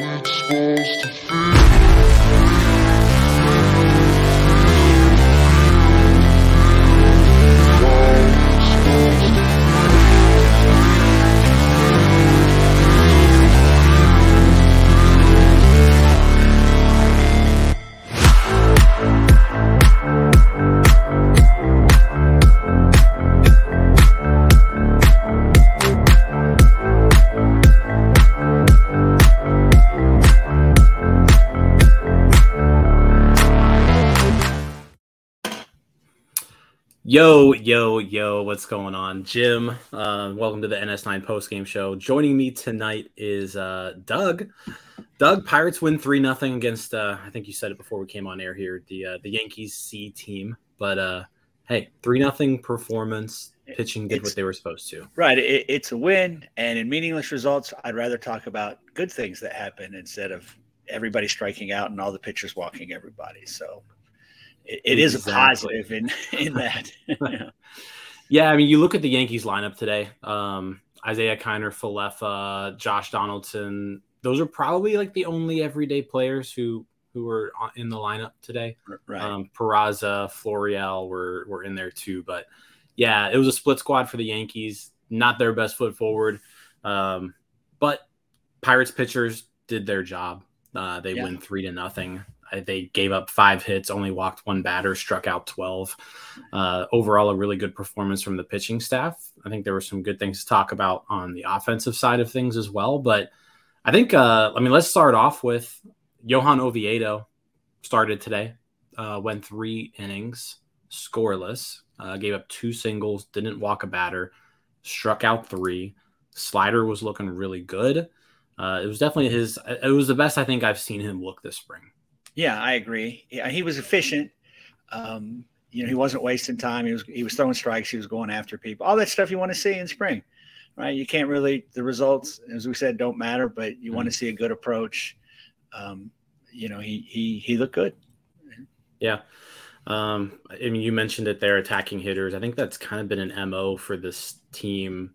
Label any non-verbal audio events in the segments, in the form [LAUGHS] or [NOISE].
it's supposed to feel. Yo, yo, yo, what's going on? Jim, uh, welcome to the NS9 postgame show. Joining me tonight is uh, Doug. Doug, Pirates win 3 nothing against, uh, I think you said it before we came on air here, the uh, the Yankees C team. But uh, hey, 3 nothing performance. Pitching did It's- what they were supposed to. Right. It, it's a win. And in meaningless results, I'd rather talk about good things that happen instead of everybody striking out and all the pitchers walking everybody. So it, it is a positive in, [LAUGHS] in that. [LAUGHS] Yeah, I mean, you look at the Yankees lineup today. Um, Isiah Kiner-Falefa, Josh Donaldson. Those are probably like the only everyday players who who were in the lineup today. right. Um, Peraza, Florial were were in there too, but yeah, it was a split squad for the Yankees. Not their best foot forward, um, but Pirates pitchers did their job. Uh, they Yeah. win three to nothing. They gave up five hits, only walked one batter, struck out twelve. Uh, overall, a really good performance from the pitching staff. I think there were some good things to talk about on the offensive side of things as well. But I think, uh, I mean, let's start off with Johan Oviedo started today, uh, went three innings, scoreless, uh, gave up two singles, didn't walk a batter, struck out three. Slider was looking really good. Uh, it was definitely his. It was the best I think I've seen him look this spring. Yeah, I agree. Yeah, he was efficient. Um, you know, he wasn't wasting time. He was he was throwing strikes. He was going after people. All that stuff you want to see in spring, right? You can't really the results, as we said, don't matter, but you want to see a good approach. Um, you know, he he he looked good. Yeah. Um, I mean, you mentioned that they're attacking hitters. I think that's kind of been an MO for this team.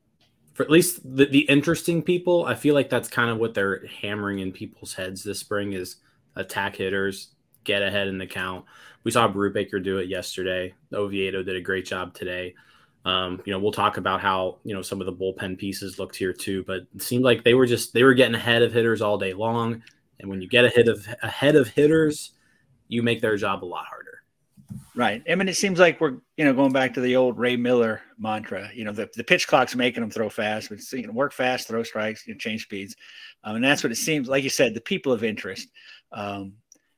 For at least the, the interesting people, I feel like that's kind of what they're hammering in people's heads this spring is attack hitters, get ahead in the count. We saw Brubaker do it yesterday. Oviedo did a great job today. Um, you know, we'll talk about how you know some of the bullpen pieces looked here too, but it seemed like they were just they were getting ahead of hitters all day long. And when you get ahead of ahead of hitters, you make their job a lot harder. Right. I mean, it seems like we're, you know, going back to the old Ray Miller mantra. You know, the, the pitch clock's making them throw fast, but you know, work fast, throw strikes, you know, change speeds. Um, and that's what it seems like you said, the people of interest. Um,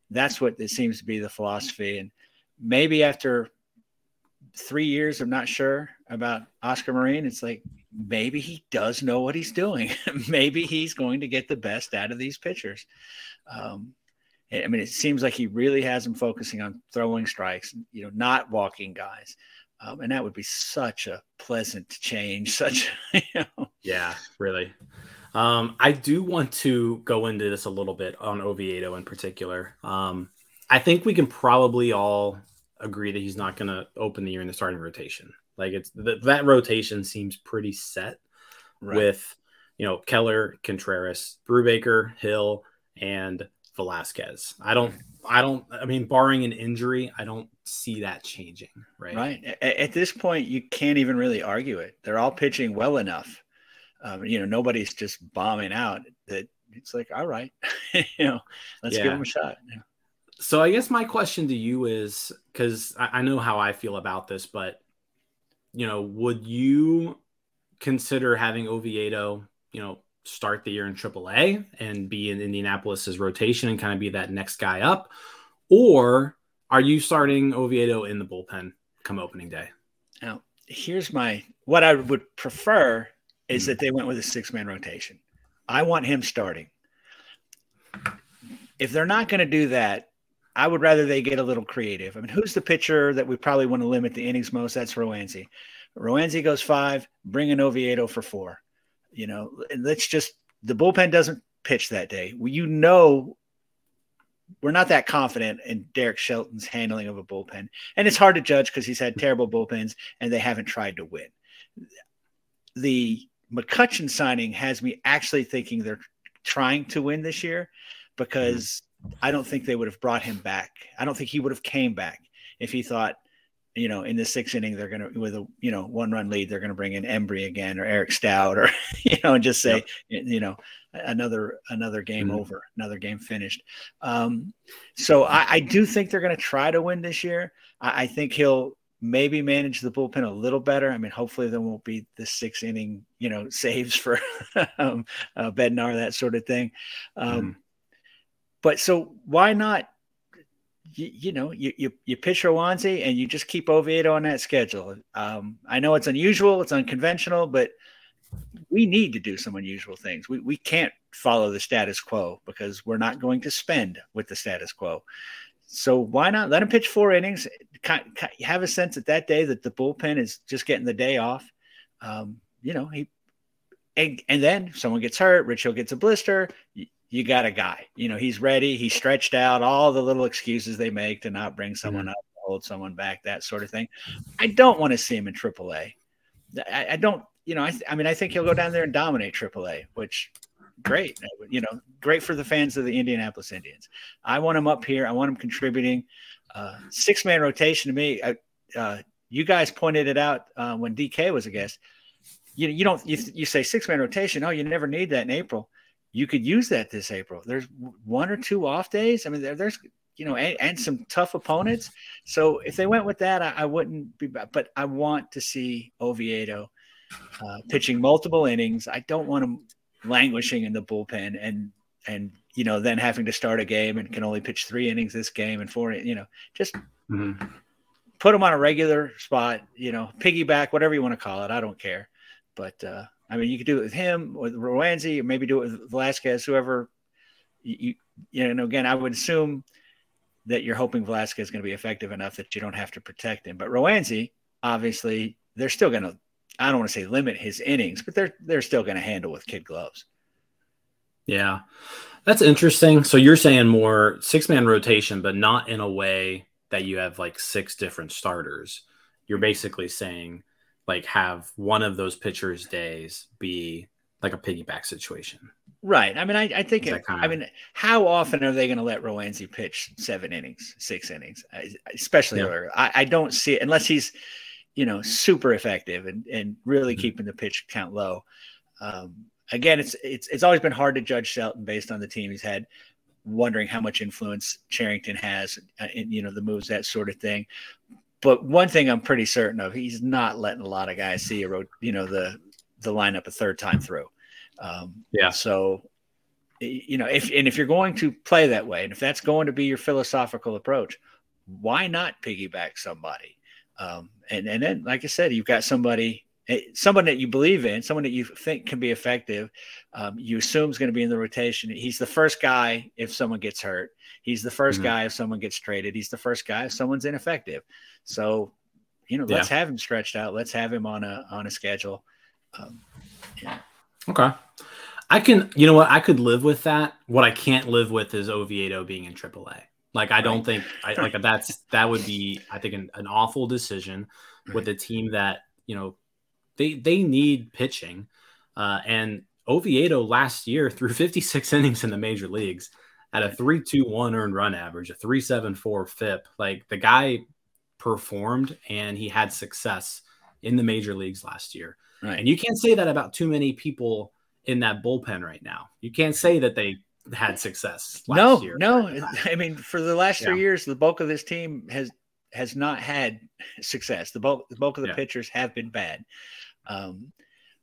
that's what it seems to be the philosophy. And maybe after three years, I'm not sure about Oscar Marin. It's like maybe he does know what he's doing. [LAUGHS] maybe he's going to get the best out of these pitchers. Um, I mean, it seems like he really has him focusing on throwing strikes, you know, not walking guys. Um, and that would be such a pleasant change. [LAUGHS] Such, you know, Yeah, really. Um, I do want to go into this a little bit on Oviedo in particular. Um, I think we can probably all agree that he's not going to open the year in the starting rotation. Like it's th- that rotation seems pretty set right. with you know Keller, Contreras, Brubaker, Hill, and Velasquez. I don't, I don't. I mean, barring an injury, I don't see that changing. Right. right at, at this point, you can't even really argue it. They're all pitching well enough. Um, you know, nobody's just bombing out. That it's like, all right, [LAUGHS] you know, let's give Yeah. them a shot. Yeah. So I guess my question to you is because I, I know how I feel about this, but you know, would you consider having Oviedo, you know, start the year in AAA and be in Indianapolis's rotation and kind of be that next guy up, or are you starting Oviedo in the bullpen come opening day? Now, here's my what I would prefer is Mhm. that they went with a six man rotation. I want him starting. If they're not going to do that, I would rather they get a little creative. I mean, who's the pitcher that we probably want to limit the innings most? That's Roansy. Roansy goes five, bring in Oviedo for four. You know, and let's just the bullpen doesn't pitch that day. You know, we're not that confident in Derek Shelton's handling of a bullpen, and it's hard to judge because he's had terrible bullpens and they haven't tried to win. The McCutcheon signing has me actually thinking they're trying to win this year because I don't think they would have brought him back. I don't think he would have came back if he thought, you know, in the sixth inning they're gonna with a you know one run lead they're gonna bring in Hembree again or Eric Stout or [LAUGHS] you know and just say yep. you know another another game mm-hmm. over, another game finished. Um, so I, I, do think they're gonna try to win this year. I, I think he'll maybe manage the bullpen a little better. I mean, hopefully there won't be the six inning, you know, [LAUGHS] saves for um, uh, Bednar, that sort of thing. Um, mm. But so why not? You, you, know, you, you, you pitch Roansy and you just keep Oviedo on that schedule. Um, I know it's unusual, it's unconventional, but we need to do some unusual things. We, we can't follow the status quo because we're not going to spend with the status quo. So why not let him pitch four innings? Have a sense that that day that the bullpen is just getting the day off. Um, you know, he and, and then someone gets hurt. Rich Hill gets a blister. You, you, got a guy. You know, he's ready. He's stretched out. All the little excuses they make to not bring someone mm-hmm. up, hold someone back, that sort of thing. I don't want to see him in AAA. I, I don't. You know, I, I mean, I think he'll go down there and dominate AAA, which great. You know, great for the fans of the Indianapolis Indians. I want him up here. I want him contributing. Uh, six man rotation to me. I, uh, you guys pointed it out uh, when DK was a guest. You you don't you, you say six man rotation. Oh, you never need that in April. You could use that this April. There's one or two off days. I mean, there, there's you know, and, and, some tough opponents. So if they went with that, I, I wouldn't be. But I want to see Oviedo uh, pitching multiple innings. I don't want him languishing in the bullpen and and you know then having to start a game and can only pitch three innings this game and four you know just mm-hmm. put them on a regular spot you know piggyback whatever you want to call it. I don't care. But uh i mean you could do it with him with Roansy or maybe do it with Velasquez whoever you you know again i would assume that you're hoping Velasquez is going to be effective enough that you don't have to protect him. But Roansy obviously they're still going to I don't want to say limit his innings, but they're they're still going to handle with kid gloves. Yeah. That's interesting. So you're saying more six man rotation, but not in a way that you have like six different starters. You're basically saying like have one of those pitchers' days be like a piggyback situation. Right. I mean, I, I think, it. I mean, how often are they going to let Roansy pitch seven innings, six innings, especially yeah. I, I don't see it unless he's, you know, super effective and, and really mm-hmm. keeping the pitch count low. Um, again, it's it's it's always been hard to judge Shelton based on the team he's had. Wondering how much influence Cherington has, uh, in, you know, the moves, that sort of thing. But one thing I'm pretty certain of, he's not letting a lot of guys see a road, you know, the the lineup a third time through. Um, yeah. So, you know, if and if you're going to play that way, and if that's going to be your philosophical approach, why not piggyback somebody? Um, and and then, like I said, you've got somebody, eh, someone that you believe in, someone that you think can be effective. Um, you assume is going to be in the rotation. He's the first guy if someone gets hurt. He's the 1st mm-hmm. guy if someone gets traded. He's the first guy if someone's ineffective. So, you know, yeah. let's have him stretched out. Let's have him on a on a schedule. Um, yeah. Okay. I can, you know what? I could live with that. What I can't live with is Oviedo being in AAA. Like I don't think I like that's that would be I think an, an awful decision with a team that you know they they need pitching, uh, and Oviedo last year threw 56 innings in the major leagues at a 3.21 earned run average, a 3.74 FIP. Like the guy performed and he had success in the major leagues last year. Right. And you can't say that about too many people in that bullpen right now. You can't say that they had success. no, year. no. I mean, for the last three yeah. years, the bulk of this team has has not had success. The bulk the bulk of the yeah. pitchers have been bad. Um,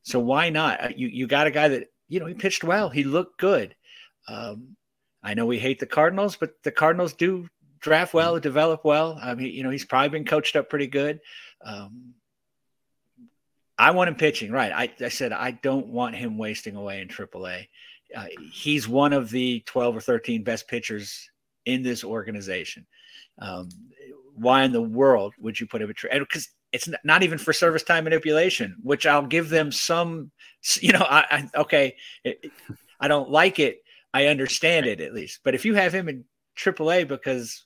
so why not? Uh, you you got a guy that you know he pitched well. He looked good. Um, I know we hate the Cardinals, but the Cardinals do draft well, mm-hmm. develop well. I mean, you know, he's probably been coached up pretty good. Um, I want him pitching, right? I, I said I don't want him wasting away in AAA uh, he's one of the 12 or 13 best pitchers in this organization. Um, why in the world would you put him at because it's not even for service time manipulation, which I'll give them some, you know, I, I okay, it, I don't like it. I understand it at least, but if you have him in AAA because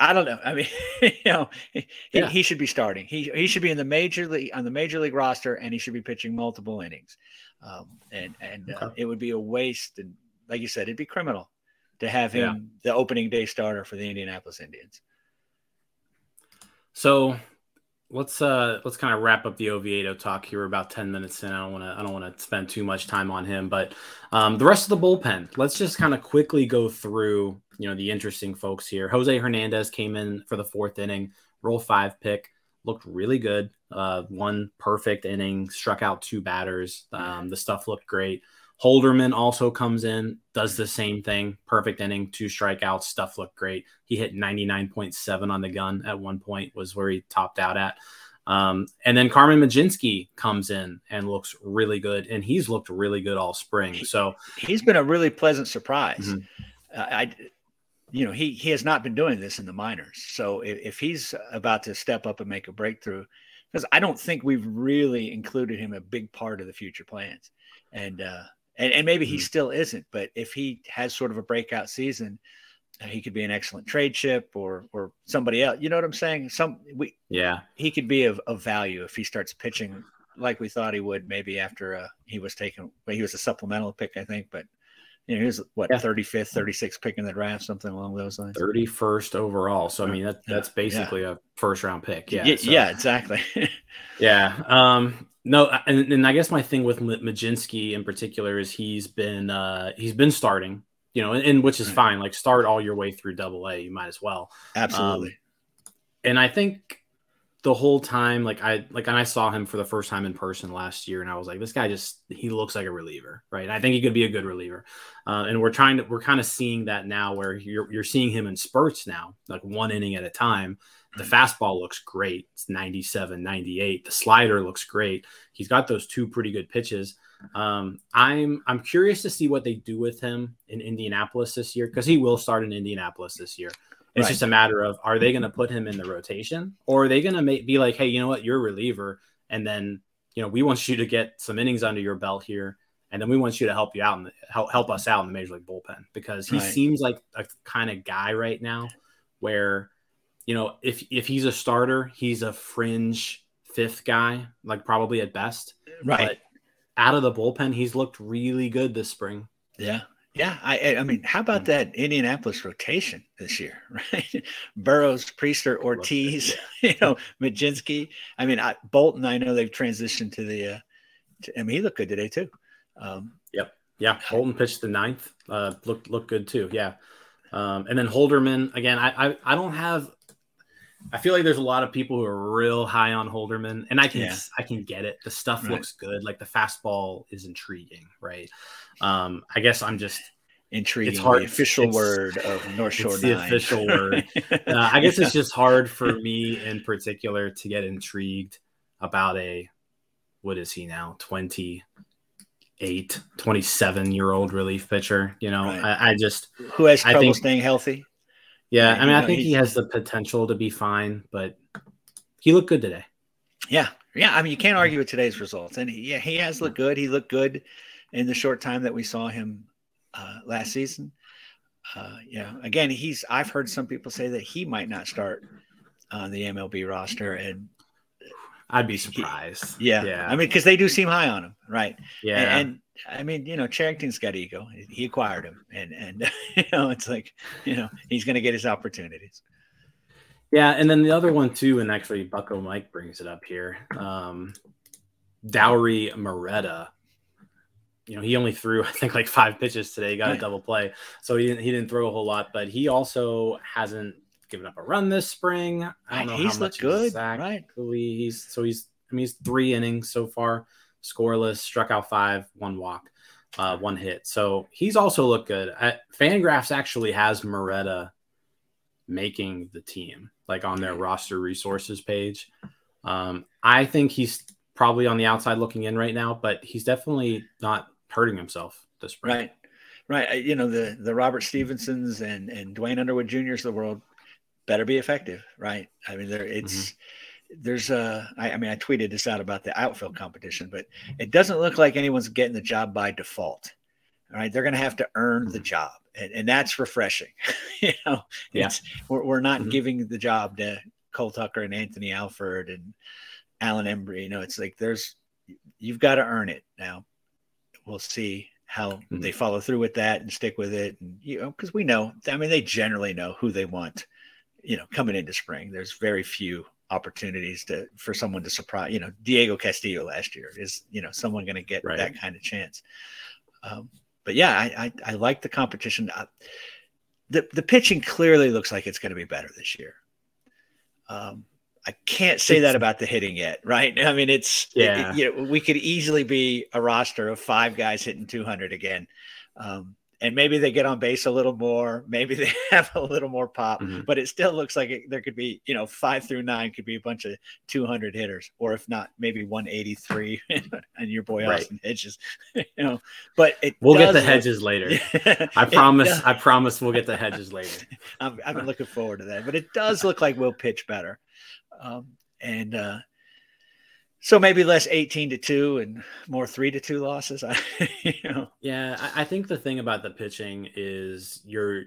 I don't know. I mean, [LAUGHS] you know, he, Yeah. he should be starting. He he should be in the major league on the major league roster, and he should be pitching multiple innings. Um, and and uh, it would be a waste, and like you said, it'd be criminal to have him Yeah. the opening day starter for the Indianapolis Indians. So let's uh let's kind of wrap up the Oviedo talk here. We're about 10 minutes in. I don't want to I don't want to spend too much time on him, but um the rest of the bullpen, let's just kind of quickly go through, you know, the interesting folks here. Jose Hernandez came in for the fourth inning, rule five pick, looked really good. Uh one perfect inning, struck out two batters. Um the stuff looked great. Holderman also comes in, does the same thing. Perfect inning, two strikeouts, stuff looked great. He hit 99.7 on the gun at one point, was where he topped out at. Um, and then Carmen Mlodzinski comes in and looks really good, and he's looked really good all spring. So, He's been a really pleasant surprise. Mhm. Uh, I, you know, he he has not been doing this in the minors. So if, if he's about to step up and make a breakthrough, because I don't think we've really included him a big part of the future plans, and uh, and and maybe he Mhm. still isn't. But if he has sort of a breakout season, uh, he could be an excellent trade chip or or somebody else. You know what I'm saying? Some we yeah, he could be of, of value if he starts pitching like we thought he would maybe after uh, he was taken well, he was a supplemental pick i think but you know he was what Yeah. 35th 36th pick in the draft something along those lines 31st overall. So, I mean, that, that's basically a first round pick. Yeah. yeah, so- yeah exactly [LAUGHS] Yeah. Um, no, and, and I guess my thing with Mlodzinski in particular is he's been uh, he's been starting, you know, and, and which is Right. fine. Like start all your way through Double A, you might as well. absolutely and I think the whole time, like I like, and I saw him for the first time in person last year, and I was like, this guy just he looks like a reliever, right? And I think he could be a good reliever, uh, and we're trying to we're kind of seeing that now, where you're you're seeing him in spurts now, like one inning at a time. The fastball looks great. It's 97, 98. The slider looks great. He's got those two pretty good pitches. Um, I'm I'm curious to see what they do with him in Indianapolis this year because he will start in Indianapolis this year. It's Right. just a matter of are they going to put him in the rotation or are they going to make be like, hey, you know what, you're a reliever, and then you know we want you to get some innings under your belt here, and then we want you to help you out and help help us out in the major league bullpen because he Right. seems like a kind of guy right now where you know if if he's a starter, he's a fringe fifth guy, like probably at best. right But out of the bullpen, he's looked really good this spring. yeah yeah I I- mean how about that Indianapolis rotation this year [LAUGHS] right Burrows Priester Ortiz [LAUGHS] you know Mlodzinski I mean I, Bolton I know they've transitioned to the uh, to, I mean he looked good today too um, yep. Yeah, Bolton pitched the ninth. Uh, looked looked good too. Yeah, um, and then Holderman again. I, I I don't have. I feel like there's a lot of people who are real high on Holderman, and I can Yeah. I can get it. The stuff Right. looks good. Like the fastball is intriguing, right? Um, I guess I'm just. intriguing hard- the official it's- word of North Shore it's the official word. [LAUGHS] Uh, I guess it's just hard for me in particular to get intrigued about a what is he now 28 27 year old relief pitcher you know Right. I, I just who has I trouble think- staying healthy. Yeah i mean i think he has the potential to be fine but he looked good today Yeah, yeah. I mean, you can't argue with today's results, and he, yeah, he has looked good. He looked good in the short time that we saw him uh, last season. Uh, yeah, again, he's. I've heard some people say that he might not start on the MLB roster, and i'd be surprised yeah, yeah I mean, because they do seem high on him, right? yeah And, and I mean, you know, Cherington's got ego. He acquired him, and and [LAUGHS] you know, it's like, you know, he's going to get his opportunities. Yeah, and then the other one too, and actually Bucko Mike brings it up here. Um, Dauri Moreta. You know, he only threw [LAUGHS] I think like five pitches today. He got a double play, so he didn't he didn't throw a whole lot. But he also hasn't given up a run this spring. I don't know he's how looked much good, exactly right? He's so he's I mean he's three innings so far, scoreless, struck out five, one walk, uh, one hit. So he's also looked good. I, Fangraphs actually has Moreta making the team, like on their roster resources page. Um, I think he's probably on the outside looking in right now, but he's definitely not hurting himself this spring. Right. Right. You know, the the Robert Stephensons and and Duane Underwood Juniors of the world better be effective, right? I mean, there it's there's a I, I mean I tweeted this out about the outfield competition, but it doesn't look like anyone's getting the job by default. All right. They're gonna have to earn the job. and, and that's refreshing. [LAUGHS] you know, Yeah. it's we're, we're not Mhm. giving the job to Cole Tucker and Anthony Alford and Alan Embry. You know, it's like there's you've got to earn it now. We'll see how Mhm. they follow through with that and stick with it. And you know, because we know, I mean, they generally know who they want. You know, coming into spring, there's very few opportunities to for someone to surprise. You know, Diego Castillo last year is you know someone going to get Right. that kind of chance. Um, but yeah, I, I I like the competition. Uh, the the pitching clearly looks like it's going to be better this year. Um, I can't say that about the hitting yet, [LAUGHS] right? I mean, it's it- Yeah. it- you know, we could easily be a roster of five guys hitting 200 again, um, and maybe they get on base a little more. Maybe [LAUGHS] they have a little more pop, Mhm. but it still looks like it, there could be, you know, five through nine could be a bunch of 200 hitters, or if not, maybe 183 [LAUGHS] and your boy Right. Austin Hedges, [LAUGHS] you know. But it We'll get the look- hedges later. I promise. does- I promise we'll get the hedges later. I'm, I've been looking forward to that, but it does look like we'll pitch better. Um, and uh, so maybe less 18 to 2 and more 3 to 2 losses. [LAUGHS] I, you know, Yeah, I, think the thing about the pitching is you're.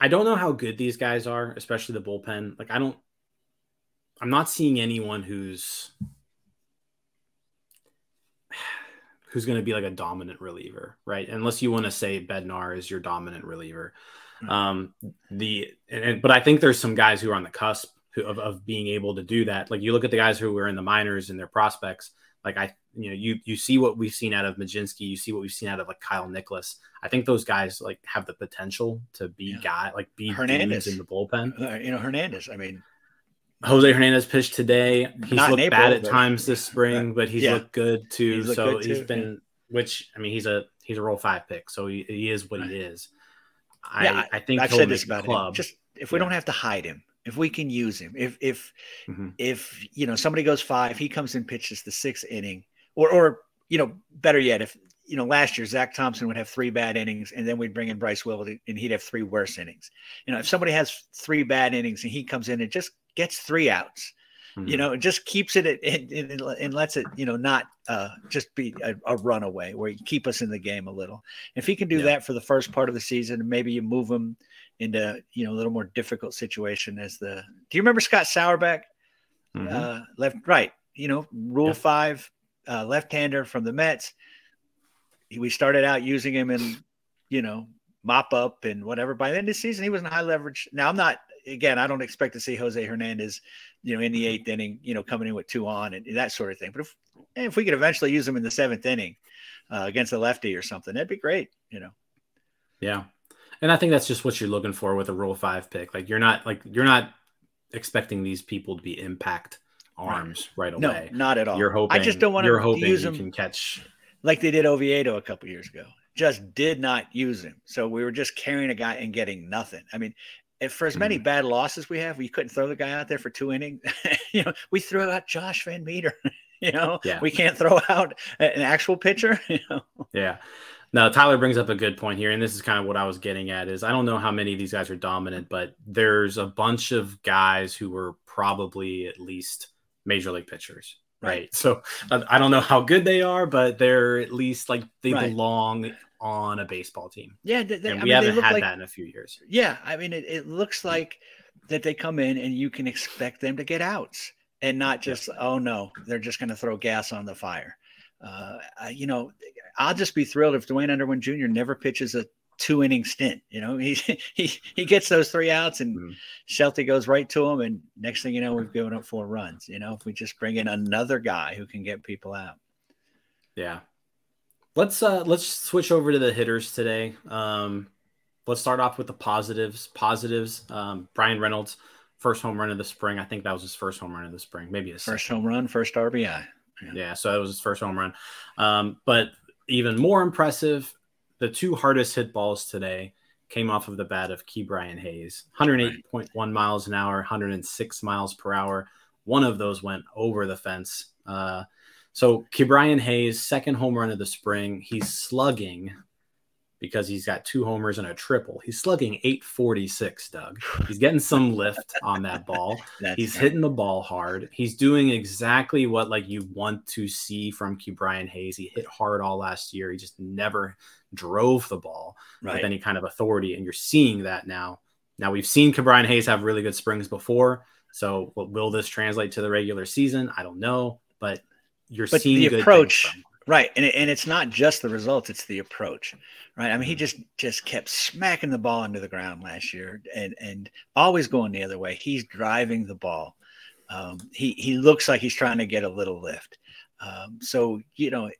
I don't know how good these guys are, especially the bullpen. Like I don't. I'm not seeing anyone who's [SIGHS] who's going to be like a dominant reliever, right? Unless you want to say Bednar is your dominant reliever. Hmm. Um, the and, and- but I think there's some guys who are on the cusp of, of being able to do that. Like you look at the guys who were in the minors and their prospects. Like I, you know, you you see what we've seen out of Mlodzinski, you see what we've seen out of like Kyle Nicolas. I think those guys like have the potential to be Yeah. guy like be Hernandez. in the bullpen. uh, you know, Hernandez, I mean, Jose Hernandez pitched today. He's Not looked April, bad at times this spring, but he's Yeah. looked good too. He's looked so good he's too, been, which I mean, he's a he's a rule five pick, so he, he is what Right. he is. I Yeah, I think I've he'll said this about club. him. Just if we Yeah. don't have to hide him, if we can use him, if if Mhm. if you know somebody goes five, he comes and pitches the sixth inning, or or you know better yet, if you know last year Zach Thompson would have three bad innings, and then we'd bring in Bryce Wilson, and he'd have three worse innings. You know, if somebody has three bad innings and he comes in and just gets three outs, you Mhm. know, it just keeps it at, and, and, and lets it, you know, not uh, just be a, a runaway where you keep us in the game a little. If he can do Yeah. that for the first part of the season, maybe you move him into, you know, a little more difficult situation as the. Do you remember Scott Sauerbeck, Mhm. uh, left, right? You know, Rule Yeah. Five, uh, left-hander from the Mets. We started out using him in, you know, mop up and whatever. By the end of the season, he was in high leverage. Now I'm not. Again, I don't expect to see Jose Hernandez you know, in the eighth inning, you know, coming in with two on and that sort of thing. But if if we could eventually use him in the seventh inning uh, against a lefty or something, that'd be great. You know, Yeah. And I think that's just what you're looking for with a rule five pick. Like you're not like you're not expecting these people to be impact arms right, no, away. not at all. You're hoping I just don't want you're to hoping use you him can catch like they did Oviedo a couple years ago. Just did not use him. So we were just carrying a guy and getting nothing. I mean, if for as many Mm-hmm. bad losses we have, we couldn't throw the guy out there for two innings. [LAUGHS] you know, we threw out Josh VanMeter. [LAUGHS] you know, Yeah. we can't throw out an actual pitcher. [LAUGHS] You know, Yeah. No, Tyler brings up a good point here, and this is kind of what I was getting at. Is I don't know how many of these guys are dominant, but there's a bunch of guys who were probably at least major league pitchers, right? Right. So I I don't know how good they are, but they're at least like they Right. belong on a baseball team, yeah, they, they- and I we mean, haven't had like that in a few years. Yeah, I mean, it, it looks like that they come in and you can expect them to get outs and not just, oh no, they're just going to throw gas on the fire. Uh, you know, I'll just be thrilled if Duane Underwood Jr. never pitches a two inning stint. You know, [LAUGHS] he he he gets those three outs and Mhm. Shelty goes right to him, and next thing you know, we've given up four runs. You know, if we just bring in another guy who can get people out. Yeah. Let's uh let's switch over to the hitters today. Um let's start off with the positives. Positives. Um Bryan Reynolds, first home run of the spring. I think that was his first home run of the spring. Maybe his First second. home run, first RBI. Yeah, so that was his first home run. Um, but even more impressive, the two hardest hit balls today came off of the bat of Ke'Bryan Hayes. 108.1 miles an hour, 106 miles per hour. One of those went over the fence. Uh, so Ke'Bryan Hayes, second home run of the spring. He's slugging because he's got two homers and a triple. He's slugging 846, Doug. He's getting some lift on that ball. [LAUGHS] He's hitting the ball hard. He's doing exactly what like you want to see from Brian Hayes. He hit hard all last year. He just never drove the ball right. with any kind of authority, and you're seeing that now. Now we've seen Brian Hayes have really good springs before. So will this translate to the regular season? I don't know, but you're But seeing the good approach-. Right, and it, and it's not just the results; it's the approach, right? I mean, he Mm-hmm. just just kept smacking the ball into the ground last year, and and always going the other way. He's driving the ball. Um, he he looks like he's trying to get a little lift. Um, so you know,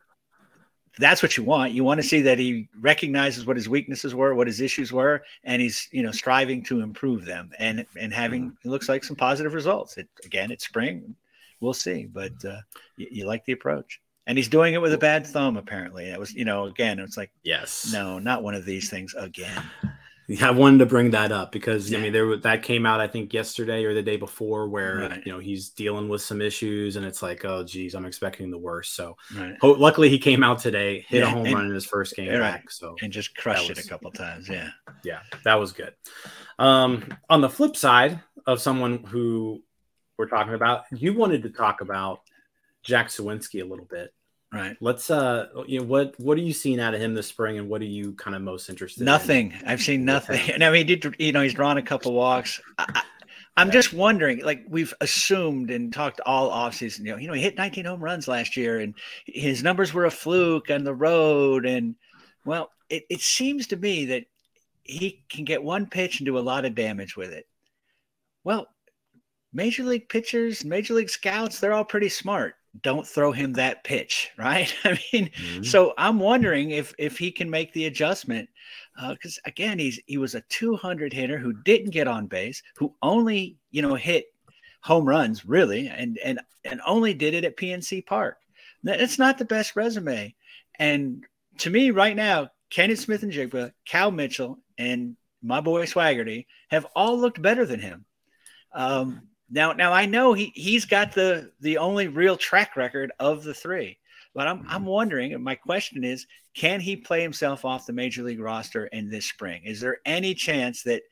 that's what you want. You want to see that he recognizes what his weaknesses were, what his issues were, and he's you know striving to improve them, and and having it looks like some positive results. It, again, it's spring, we'll see, but uh, you, you like the approach and he's doing it with a bad thumb apparently it was you know again it's like Yes. no not one of these things again [SIGHS] Yeah, I wanted to bring that up because I mean there that came out I think yesterday or the day before where Right. you know he's dealing with some issues and it's like oh geez I'm expecting the worst. So right ho- luckily he came out today, hit Yeah, a home and- run in his first game right. back. So and just crushed That it a couple times [LAUGHS] yeah yeah, that was good. Um, on the flip side of someone who we're talking about, you wanted to talk about Jack Suwinski a little bit. Right. Let's uh, you know what what are you seeing out of him this spring, and what are you kind of most interested? in? nothing. I've seen nothing. [LAUGHS] And i mean he did you know he's drawn a couple walks. I, i'm just wondering like we've assumed and talked all offseason you know you know he hit 19 home runs last year and his numbers were a fluke on the road. And well it, it seems to me that he can get one pitch and do a lot of damage with it. Well major league pitchers major league scouts they're all pretty smart don't throw him that pitch [LAUGHS] right i mean Mhm. so I'm wondering if if he can make the adjustment because again he's he was a 200 hitter who didn't get on base, who only you know hit home runs really, and and and only did it at PNC Park. That- That's not the best resume, and to me right now, Canaan Smith-Njigba, Cal Mitchell, and my boy Swaggerty have all looked better than him. Um, now, now I know he he's got the the only real track record of the three. But I'm, I'm wondering, and my question is, can he play himself off the major league roster in this spring? Is there any chance that,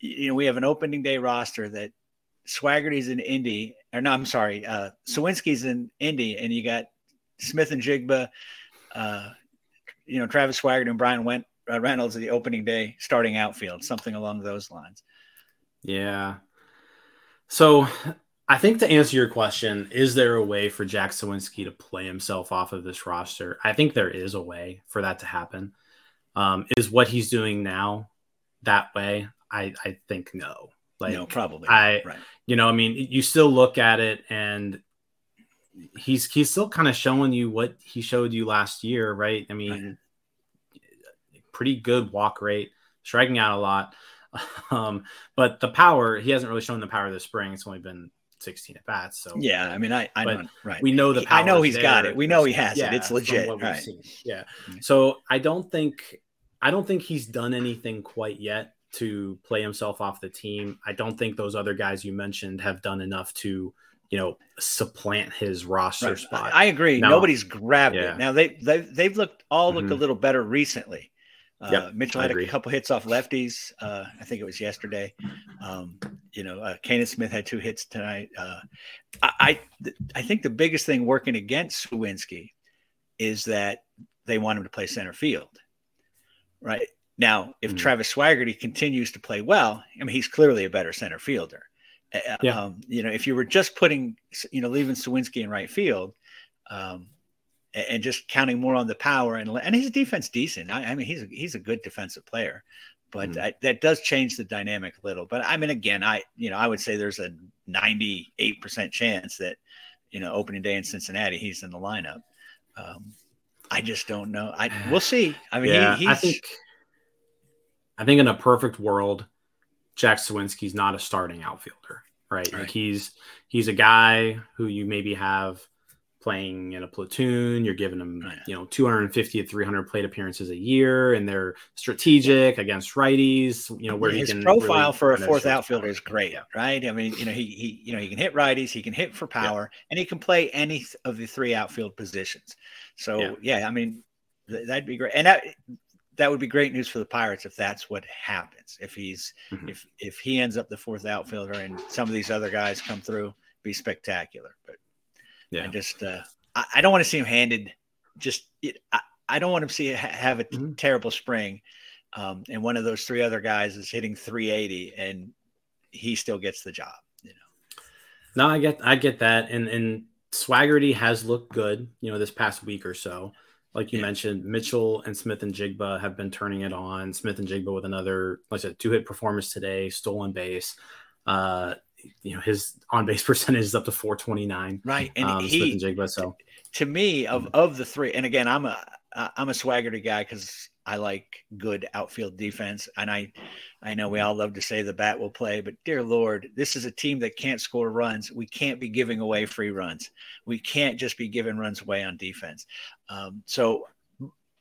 you know, we have an opening day roster that Swaggerty's in Indy, or no, I'm sorry, uh, Suwinski's in Indy, and you got Smith-Njigba, uh, you know, Travis Swaggerty and Bryan Went, uh, Reynolds at the opening day starting outfield, something along those lines. Yeah. So I think to answer your question, is there a way for Jack Suwinski to play himself off of this roster? I think there is a way for that to happen. Um, is what he's doing now that way? I, I think no. Like no, probably. I- right. you know, I mean, you still look at it and he's he's still kind of showing you what he showed you last year, right? I mean, pretty good walk rate, striking out a lot. [LAUGHS] Um, but the power, he hasn't really shown the power this spring. It's only been 16 at bats. So Yeah, I mean, I, I know, right. we know the He- I know he's got it. We know he has it. It's legit, right. Yeah. Mm. So I don't think I don't think he's done anything quite yet to play himself off the team. I don't think those other guys you mentioned have done enough to, you know, supplant his roster Right. spot. I agree. No. Nobody's grabbed Yeah. it. Now they they they've looked all look a Mhm. little better recently. Uh, Yep, Mitchell had a couple hits off lefties. Uh, I think it was yesterday. Um, you know, uh, Canaan Smith had two hits tonight. Uh, I I, th- I think the biggest thing working against Suwinski is that they want him to play center field. Right now, if Mhm. Travis Swaggerty continues to play well, I mean, he's clearly a better center fielder. Uh, Yeah. Um, you know, if you were just putting, you know, leaving Suwinski in right field, um, and just counting more on the power and and his defense decent. I, I mean, he's a, he's a good defensive player, but Mhm. I, that does change the dynamic a little. But I mean, again, I you know I would say there's a 98 percent chance that you know opening day in Cincinnati he's in the lineup. Um, I just don't know. I we'll see. I mean, yeah, he, he's I think I think in a perfect world, Jack Suwinski's not a starting outfielder, right? Like he's he's a guy who you maybe have playing in a platoon. You're giving him, Right. you know, 250 to 300 plate appearances a year, and they're strategic against righties. You know, where he his profile really for a fourth outfielder power. is great, Yeah. right? I mean, you know, he he you know he can hit righties, he can hit for power, and he can play any of the three outfield positions. So Yeah. yeah, I mean, th- that'd be great. And that, that would be great news for the Pirates if that's what happens. If he's Mhm. if if he ends up the fourth outfielder and some of these other guys come through, be spectacular. But Yeah. I just uh, I, I don't want to see him handed. Just it, I, I don't want him to see ha- have a Mhm. terrible spring, um, and one of those three other guys is hitting 380 and he still gets the job. You know, No, I get I get that, and and Swaggerty has looked good, you know, this past week or so. Like you Yeah. mentioned, Mitchell and Smith-Njigba have been turning it on. Smith-Njigba with another, like I said, two hit performance today, stolen base. Uh, you know, his on base [LAUGHS] percentage is up to 429. right? And Um, he and Jigba. So to me of of the three and again i'm a I'm a swaggerty guy because i like good outfield defense and i i know we all love to say the bat will play but dear lord this is a team that can't score runs we can't be giving away free runs we can't just be giving runs away on defense um, so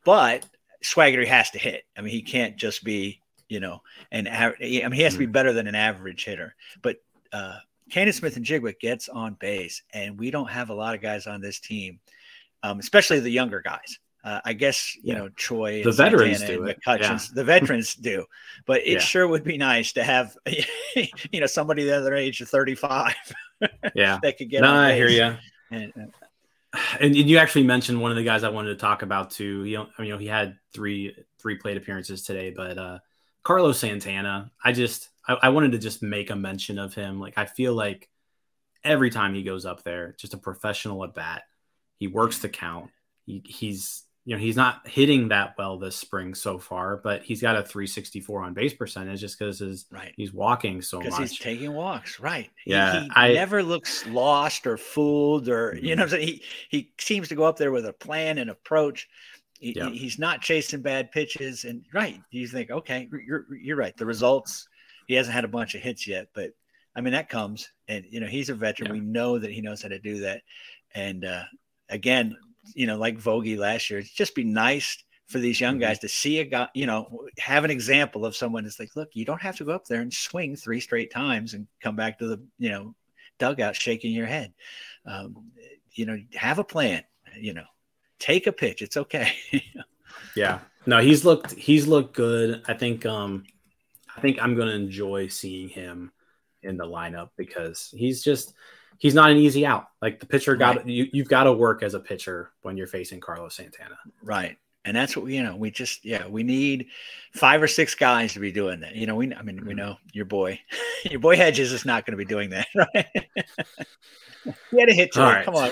but swaggerty has to hit i mean he can't just be you know an av- i mean he has to be better than an average hitter but uh Canaan Smith and Jigwick gets on base, and we don't have a lot of guys on this team, um, especially the younger guys. Uh, I guess you Yeah. know Troy, The veterans Santana do it. McCutcheons. The veterans do, but it Yeah. sure would be nice to have [LAUGHS] you know somebody the other age of thirty-five [LAUGHS] yeah, that could get. no, on I hear you. And, uh, And you actually mentioned one of the guys I wanted to talk about too. He, I you know, he had three three plate appearances today, but uh, Carlos Santana, I just I, I wanted to just make a mention of him. Like I feel like every time he goes up there, just a professional at bat. He works the count. He, he's you know he's not hitting that well this spring so far, but he's got a 364 on base percentage just because his right. he's walking so much. he's taking walks, right? Yeah, he, I- never looks lost or fooled, or you Mhm. know, what I'm saying? he he seems to go up there with a plan and approach. He, Yeah. He's not chasing bad pitches, and right, you think, okay, you're you're right. The results, he hasn't had a bunch of hits yet, but I mean that comes, and you know he's a veteran. Yeah. We know that he knows how to do that, and uh, again, you know, like Vogie last year, it's just be nice for these young Mhm. guys to see a guy, you know, have an example of someone that's like, look, you don't have to go up there and swing three straight times and come back to the, you know, dugout shaking your head. Um, you know, have a plan, you know, take a pitch. It's okay. [LAUGHS] Yeah. No, he's looked he's looked good. I think um I think I'm gonna enjoy seeing him in the lineup because he's just he's not an easy out. Like the pitcher got Right. you you've got to work as a pitcher when you're facing Carlos Santana. right. And that's what we, you know, we just, yeah, we need five or six guys to be doing that. You know, we, I mean, we Mhm. know your boy, [LAUGHS] your boy Hedges is not going to be doing that. [LAUGHS] Right. he had a hit today. Right. Come on.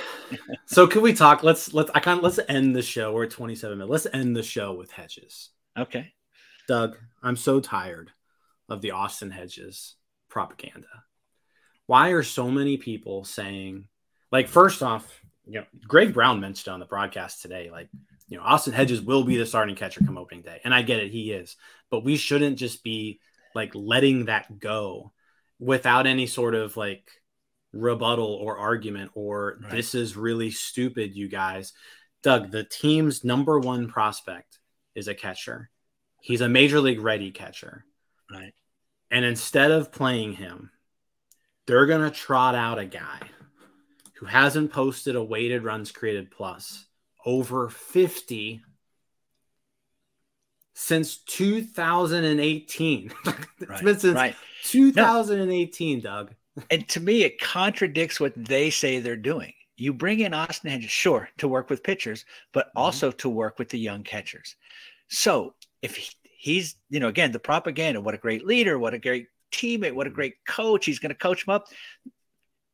So can we talk? Let's let's I kind of let's end the show. We're at 27 minutes. Let's end the show with Hedges. Okay. Doug, I'm so tired of the Austin Hedges propaganda. Why are so many people saying, like, first off, you know, Greg Brown mentioned on the broadcast today, like, you know, Austin Hedges will be the starting catcher come opening day. And I get it, he is. But we shouldn't just be like letting that go without any sort of like rebuttal or argument or Right. this is really stupid, you guys. Doug, the team's number one prospect is a catcher. He's a major league ready catcher. Right. And instead of playing him, they're going to trot out a guy who hasn't posted a weighted runs created plus over 50 since 2018. [LAUGHS] it's Right. been since right. 2018, Doug. and to me, it contradicts what they say they're doing. You bring in Austin Hedges, sure, to work with pitchers, but Mhm. also to work with the young catchers. So if he, he's, you know, again, the propaganda, what a great leader, what a great teammate, what a great coach, he's going to coach him up.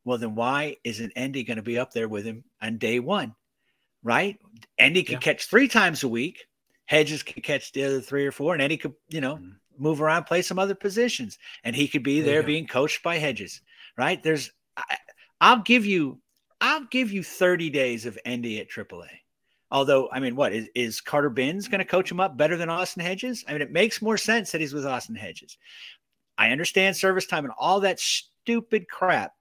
Well, then why isn't Endy going to be up there with him on day one? Right? Endy can Yeah. catch three times a week. Hedges can catch the other three or four, and Endy could, you know, Mhm. move around, play some other positions, and he could be There there being coached by Hedges. Right? There's, I, I'll give you, I'll give you 30 days of Endy at AAA. Although, I mean, what is, is Carter Binns going to coach him up better than Austin Hedges? I mean, it makes more sense that he's with Austin Hedges. I understand service time and all that stupid crap.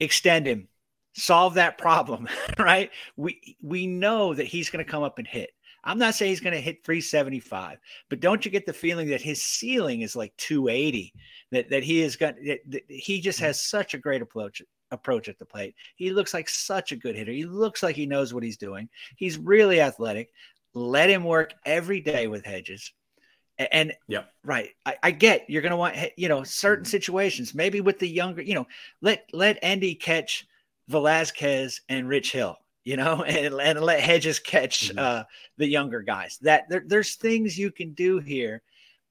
Extend him, solve that problem, [LAUGHS] right? We we know that he's going to come up and hit. I'm not saying he's going to hit 375, but don't you get the feeling that his ceiling is like 280? That that he has got that, that he just mm. has such a great approach approach at the plate. He looks like such a good hitter. He looks like he knows what he's doing. He's really athletic. Let him work every day with Hedges. And yeah, right, I, I get you're going to want you know certain situations. Maybe with the younger, you know, let let Endy catch Velasquez and Rich Hill, you know, [LAUGHS] and, and let Hedges catch Mhm. uh, the younger guys. That there, there's things you can do here.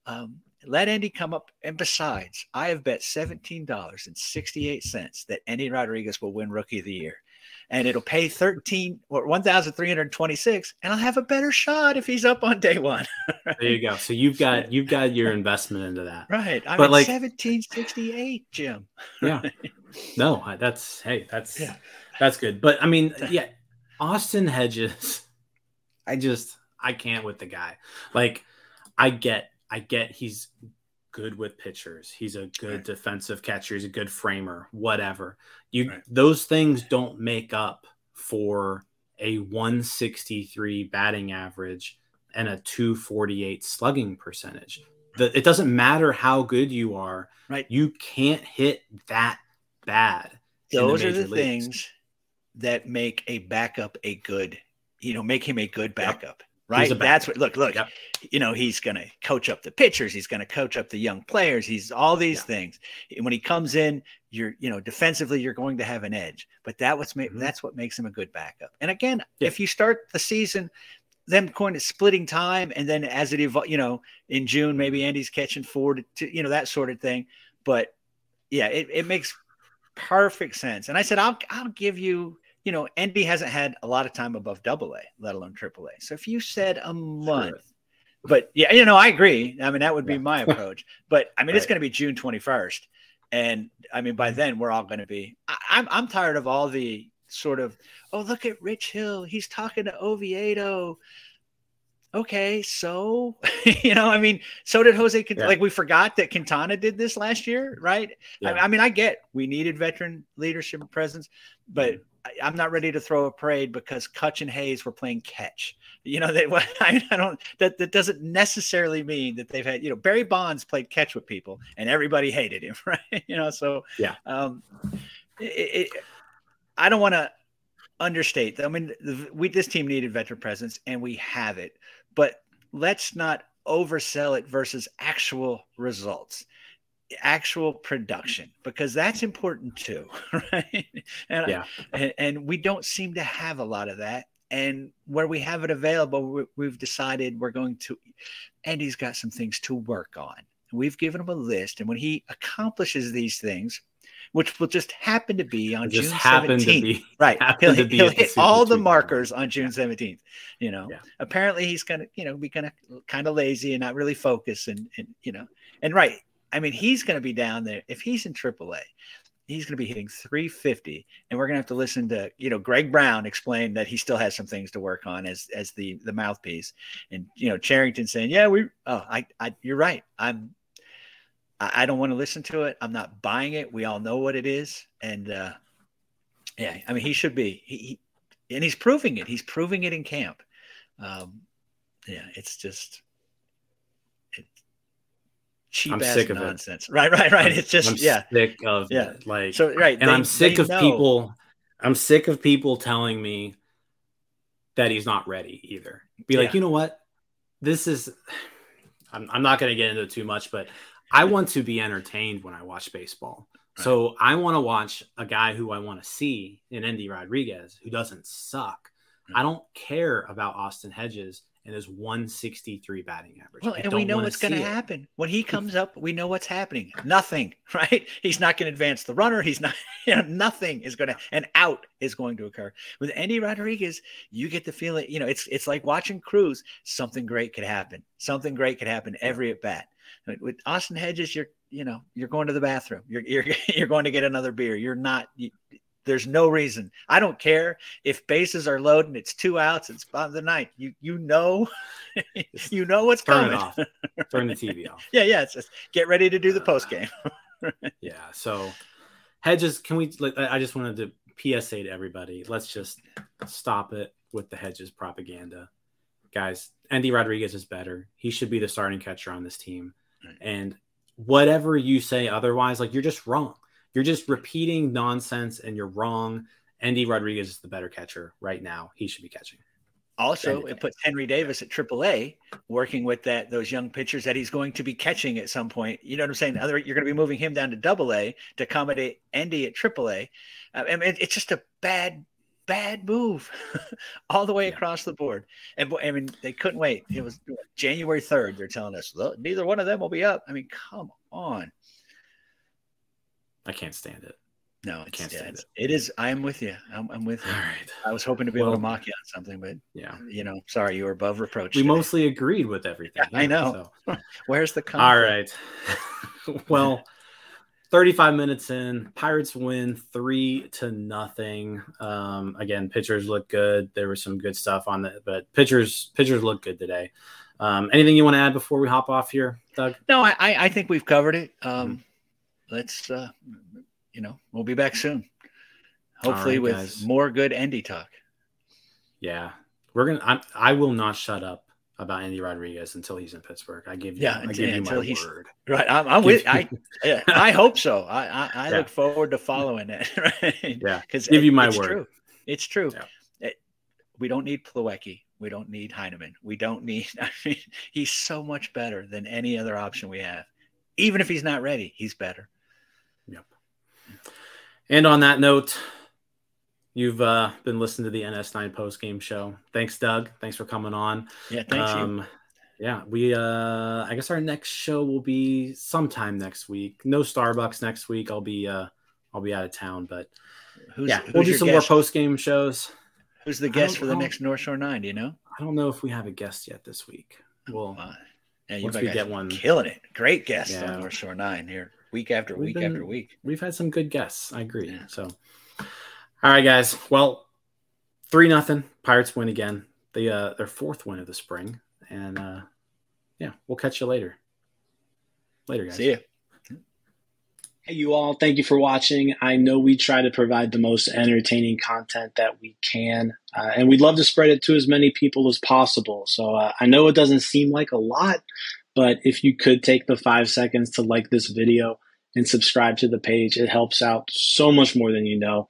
Um, let Endy come up. And besides, I have bet seventeen dollars and sixty eight cents that Endy Rodriguez will win Rookie of the Year, and it'll pay thirteen or one thousand three hundred twenty six, and I'll have a better shot if he's up on day one. There you go. So you've got [LAUGHS] you've got your investment into that. Right. I'm But, like- seventeen sixty eight, Jim. [LAUGHS] Yeah. No, that's hey, that's Yeah. that's good. But I mean, [LAUGHS] yeah, Austin Hedges, I just I can't with the guy. Like, I get, I get he's good with pitchers. He's a good Right. defensive catcher. He's a good framer. Whatever. You Right. those things don't make up for a 163 batting average and a 248 slugging percentage. The, it doesn't matter how good you are. Right. You can't hit that bad. Those are the leagues. things that make a backup a good, you know, make him a good backup. He's Right. That's what look, look, Yep. you know, he's gonna coach up the pitchers, he's gonna coach up the young players, he's all these Yeah. things. And when he comes in, you're you know, defensively, you're going to have an edge. But that what's ma- Mhm. that's what makes him a good backup. And again, Yeah. if you start the season them going to splitting time and then as it evolves, you know, in June, maybe Endy's catching four to, to you know, that sort of thing. But yeah, it, it makes perfect sense. And I said, I'll I'll give you, you know, Endy hasn't had a lot of time above double A, let alone triple A. So if you said a month, but yeah, you know, I agree. I mean, that would be Yeah. my [LAUGHS] approach. But I mean, it's going to be June 21st. And I mean, by then we're all going to be, I, I'm, I'm tired of all the sort of, oh, look at Rich Hill. He's talking to Oviedo. Okay. So, [LAUGHS] you know, I mean, so did Jose. Quint- Yeah. Like we forgot that Quintana did this last year, right? Yeah. I, I mean, I get we needed veteran leadership presence, but mm-hmm. I, I'm not ready to throw a parade because Kutch and Hayes were playing catch. You know, that [LAUGHS] I, I don't that that doesn't necessarily mean that they've had. You know, Barry Bonds played catch with people, and everybody hated him, [LAUGHS] right? You know, so Yeah. Um, it, it, I don't want to understate. I mean, the, we this team needed veteran presence, and we have it, but let's not oversell it versus actual results actual production because that's important too [LAUGHS] right? And, Yeah. and and we don't seem to have a lot of that and where we have it available we, we've decided we're going to Endy's got some things to work on. We've given him a list and when he accomplishes these things which will just happen to be on june 17th to be [LAUGHS] right. [LAUGHS] he'll, to be he'll hit all the markers on june 17th you know? Yeah. apparently he's gonna you know be kind of kind of lazy and not really focus and and you know? And right i mean he's gonna be down there if he's in aaa he's gonna be hitting 350 and we're gonna have to listen to you know greg brown explain that he still has some things to work on as as the the mouthpiece and you know Cherington saying yeah we oh i i you're right i'm I I don't want to listen to it. I'm not buying it. We all know what it is, and uh, yeah, I mean, he should be. He, he and he's proving it. He's proving it in camp. Um, yeah, it's just cheap I'm ass sick of it. nonsense. Right, right, right. It's just I'm yeah, sick of Yeah. it. Like So right, and they- I'm sick of know. people. I'm sick of people telling me that he's not ready either. Be like, you know what? This is. I'm, I'm not going to get into it too much, but I want to be entertained when I watch baseball. So I want to watch a guy who I want to see in Endy Rodriguez who doesn't suck. Hmm. I don't care about Austin Hedges and his 163 batting average. Well, I and we know what's going to happen when he comes up. We know what's happening. Nothing, [LAUGHS] right? He's not going to advance the runner. He's not. [LAUGHS] You know, nothing is going to. An out is going to occur with Endy Rodriguez. You get the feeling. You know, it's it's like watching Cruz. Something great could happen. Something great could happen every at bat. With- Austin Hedges, you're you know you're going to the bathroom. You're you're [LAUGHS] you're going to get another beer. You're not. You, there's no reason. I don't care if bases are loading. It's two outs. It's bottom of the ninth. You you know, [LAUGHS] you know what's Turn coming. it off. Turn the TV off. [LAUGHS] Yeah, yeah. It's just get ready to do the Uh, post game. [LAUGHS] Yeah. So hedges, can we? like, I I just wanted to PSA to everybody. Let's just stop it with the hedges propaganda, guys. Endy Rodriguez is better. He should be the starting catcher on this team. Right. And whatever you say otherwise, like you're just wrong. You're just repeating nonsense, and you're wrong. Endy Rodriguez is the better catcher right now. He should be catching. Also, it puts Henry Davis at AAA, working with that those young pitchers that he's going to be catching at some point. You know what I'm saying? Other, you're going to be moving him down to Double A to accommodate Endy at AAA. Uh, I mean, it's just a bad, bad move [LAUGHS] all the way Yeah. across the board. And I mean, they couldn't wait. It was January 3rd. They're telling us neither one of them will be up. I mean, come on. I can't stand it. No, it's, can't yeah, stand it's, it is. I'm with you. I'm, I'm with All you. right. I was hoping to be able to mock you on something, but Yeah. you know, sorry, you were above reproach. We today. mostly agreed with everything. [LAUGHS] I know. so. [LAUGHS] Where's the All conflict? right. well, 35 minutes in, Pirates win three to nothing. Um, again, pitchers look good. There was some good stuff on the, but pitchers pitchers look good today. Um, anything you want to add before we hop off here, Doug? No, I, I I think we've covered it. Mm-hmm. Let's, uh, you know, we'll be back soon. Hopefully, right, with guys. more good Endy talk. Yeah, we're gonna. I'm, I will not shut up about Endy Rodriguez until he's in Pittsburgh. I give you. Yeah, I until- give you until my he's- word. Right, I'm, I'm with. I [LAUGHS] yeah, I hope so. I I, I Yeah. look forward to following it. [LAUGHS] Right, Yeah, because give you my it's word. True. It's true. Yeah. It- we don't need Plawecki. We don't need Heineman. We don't need. [LAUGHS] I mean, he's so much better than any other option we have. Even if he's not ready, he's better. And on that note, you've uh, been listening to the NS9 post game show. Thanks, Doug. Thanks for coming on. Yeah, thanks you. um, Yeah, we. Uh, I guess our next show will be sometime next week. No Starbucks next week. I'll be. Uh, I'll be out of town, but Who's, yeah, who's we'll do some more post game shows. Who's the guest for the next North Shore Nine? Do you know? I don't know if we have a guest yet this week. Well, Wow. Yeah, you once we get one- killing it. Great guest Yeah. on North Shore Nine here, week after We've week been- after week. we've had some good guests. I agree. Yeah. So, all right, guys. Well, three nothing. Pirates win again. They uh their fourth win of the spring, and uh yeah, we'll catch you later. Later, guys. See ya. Hey, you all, thank you for watching. I know we try to provide the most entertaining content that we can, uh, and we'd love to spread it to as many people as possible. So uh, I know it doesn't seem like a lot, but if you could take the five seconds to like this video and subscribe to the page, it helps out so much more than you know.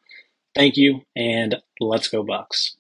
Thank you, and let's go, Bucks.